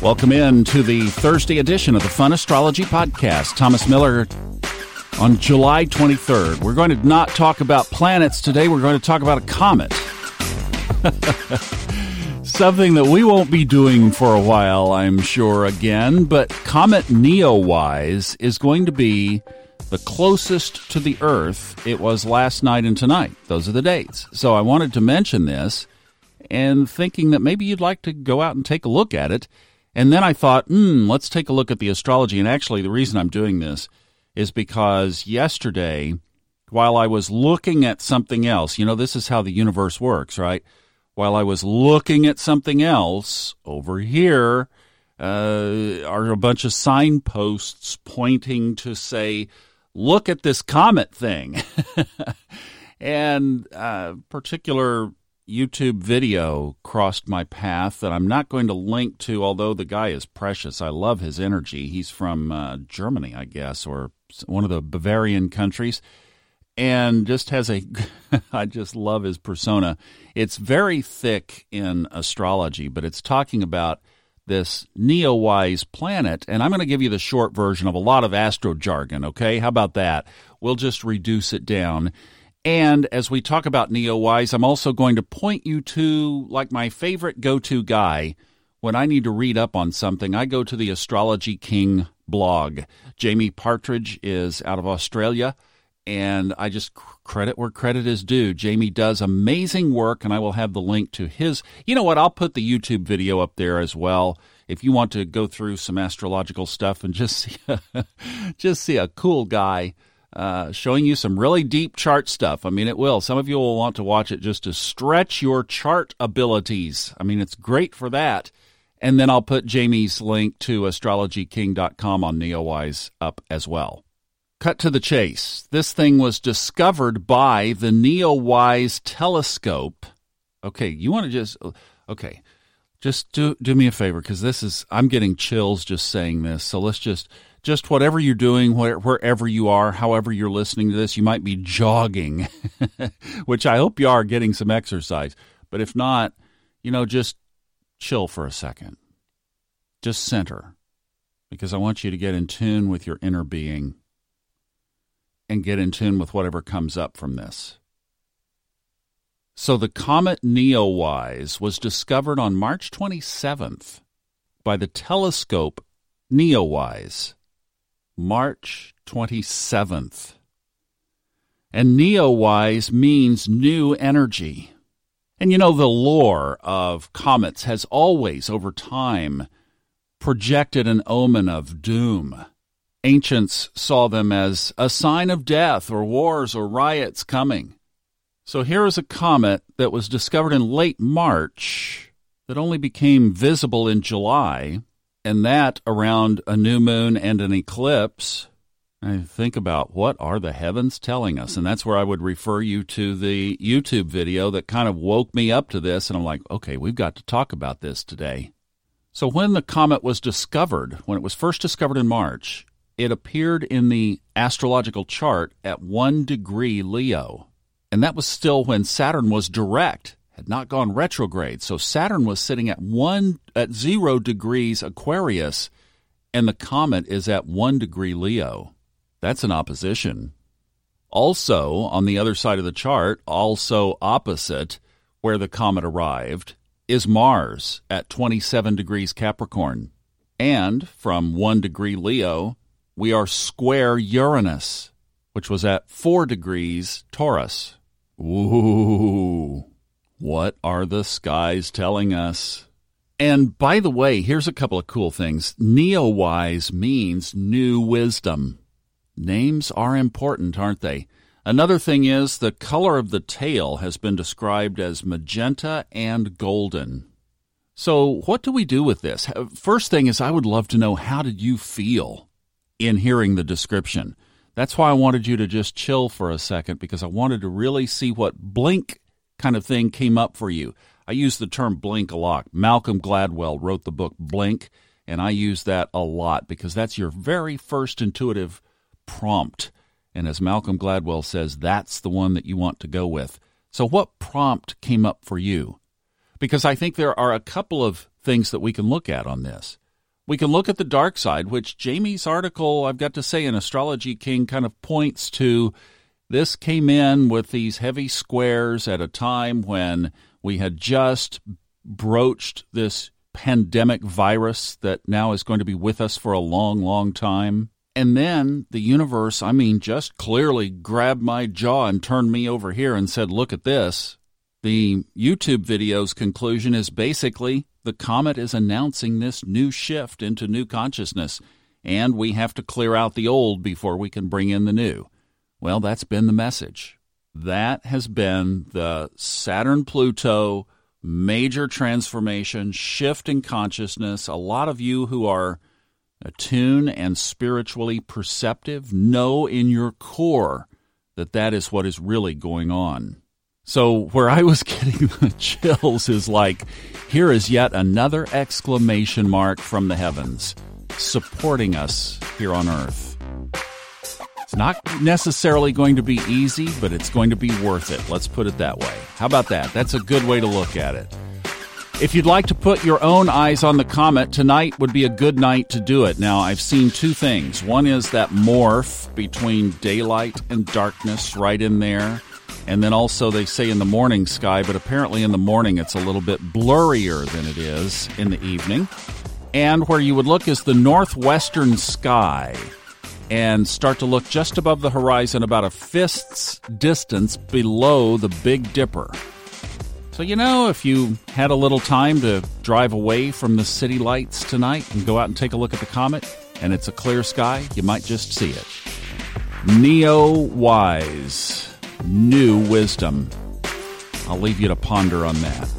Welcome in to the Thursday edition of the Fun Astrology Podcast. Thomas Miller on July 23rd. We're going to not talk about planets today, we're going to talk about a comet. Something that we won't be doing for a while, I'm sure, again, but Comet Neowise is going to be the closest to the Earth it was last night and tonight. Those are the dates. So I wanted to mention this and thinking that maybe you'd like to go out and take a look at it. And then I thought, hmm, let's take a look at the astrology. And actually, the reason I'm doing this is because yesterday, while I was looking at something else, you know, this is how the universe works, right? While I was looking at something else over here, uh, are a bunch of signposts pointing to say, look at this comet thing. and uh, particular YouTube video crossed my path that I'm not going to link to, although the guy is precious. I love his energy. He's from uh, Germany, I guess, or one of the Bavarian countries, and just has a. I just love his persona. It's very thick in astrology, but it's talking about this Neowise planet, and I'm going to give you the short version of a lot of astro jargon, okay? How about that? We'll just reduce it down. And as we talk about Neowise, I'm also going to point you to like my favorite go to guy when I need to read up on something. I go to the Astrology King blog. Jamie Partridge is out of Australia, and I just credit where credit is due. Jamie does amazing work, and I will have the link to his. You know what? I'll put the YouTube video up there as well. If you want to go through some astrological stuff and just see, just see a cool guy uh, showing you some really deep chart stuff. I mean, it will. Some of you will want to watch it just to stretch your chart abilities. I mean, it's great for that. And then I'll put Jamie's link to astrologyking.com on Neowise up as well. Cut to the chase. This thing was discovered by the Neowise telescope. Okay, you want to just okay, just do do me a favor because this is I'm getting chills just saying this. So let's just just whatever you're doing, where, wherever you are, however you're listening to this, you might be jogging, which I hope you are getting some exercise. But if not, you know, just chill for a second. Just center because I want you to get in tune with your inner being and get in tune with whatever comes up from this. So the comet Neowise was discovered on March 27th by the telescope Neowise. March 27th. And Neowise means new energy. And you know, the lore of comets has always, over time, projected an omen of doom. Ancients saw them as a sign of death or wars or riots coming. So here is a comet that was discovered in late March that only became visible in July and that around a new moon and an eclipse. I think about what are the heavens telling us? And that's where I would refer you to the YouTube video that kind of woke me up to this. And I'm like, okay, we've got to talk about this today. So, when the comet was discovered, when it was first discovered in March, it appeared in the astrological chart at one degree Leo. And that was still when Saturn was direct had not gone retrograde. So Saturn was sitting at one at zero degrees Aquarius, and the comet is at one degree Leo. That's an opposition. Also, on the other side of the chart, also opposite where the comet arrived, is Mars at 27 degrees Capricorn. And from 1 degree Leo, we are square Uranus, which was at 4 degrees Taurus. Ooh. What are the skies telling us? And by the way, here's a couple of cool things. Neowise means new wisdom. Names are important, aren't they? Another thing is the color of the tail has been described as magenta and golden. So, what do we do with this? First thing is, I would love to know how did you feel in hearing the description? That's why I wanted you to just chill for a second because I wanted to really see what blink kind of thing came up for you. I use the term blink a lot. Malcolm Gladwell wrote the book Blink, and I use that a lot because that's your very first intuitive prompt. And as Malcolm Gladwell says, that's the one that you want to go with. So, what prompt came up for you? Because I think there are a couple of things that we can look at on this. We can look at the dark side, which Jamie's article, I've got to say, in Astrology King kind of points to. This came in with these heavy squares at a time when we had just broached this pandemic virus that now is going to be with us for a long, long time. And then the universe, I mean, just clearly grabbed my jaw and turned me over here and said, Look at this. The YouTube video's conclusion is basically the comet is announcing this new shift into new consciousness, and we have to clear out the old before we can bring in the new. Well, that's been the message. That has been the Saturn Pluto major transformation, shift in consciousness. A lot of you who are attuned and spiritually perceptive know in your core that that is what is really going on. So, where I was getting the chills is like, here is yet another exclamation mark from the heavens supporting us here on earth. It's not necessarily going to be easy, but it's going to be worth it. Let's put it that way. How about that? That's a good way to look at it. If you'd like to put your own eyes on the comet, tonight would be a good night to do it. Now, I've seen two things. One is that morph between daylight and darkness right in there. And then also, they say in the morning sky, but apparently in the morning it's a little bit blurrier than it is in the evening. And where you would look is the northwestern sky and start to look just above the horizon, about a fist's distance below the Big Dipper. So, you know, if you had a little time to drive away from the city lights tonight and go out and take a look at the comet, and it's a clear sky, you might just see it. Neo Wise new wisdom. I'll leave you to ponder on that.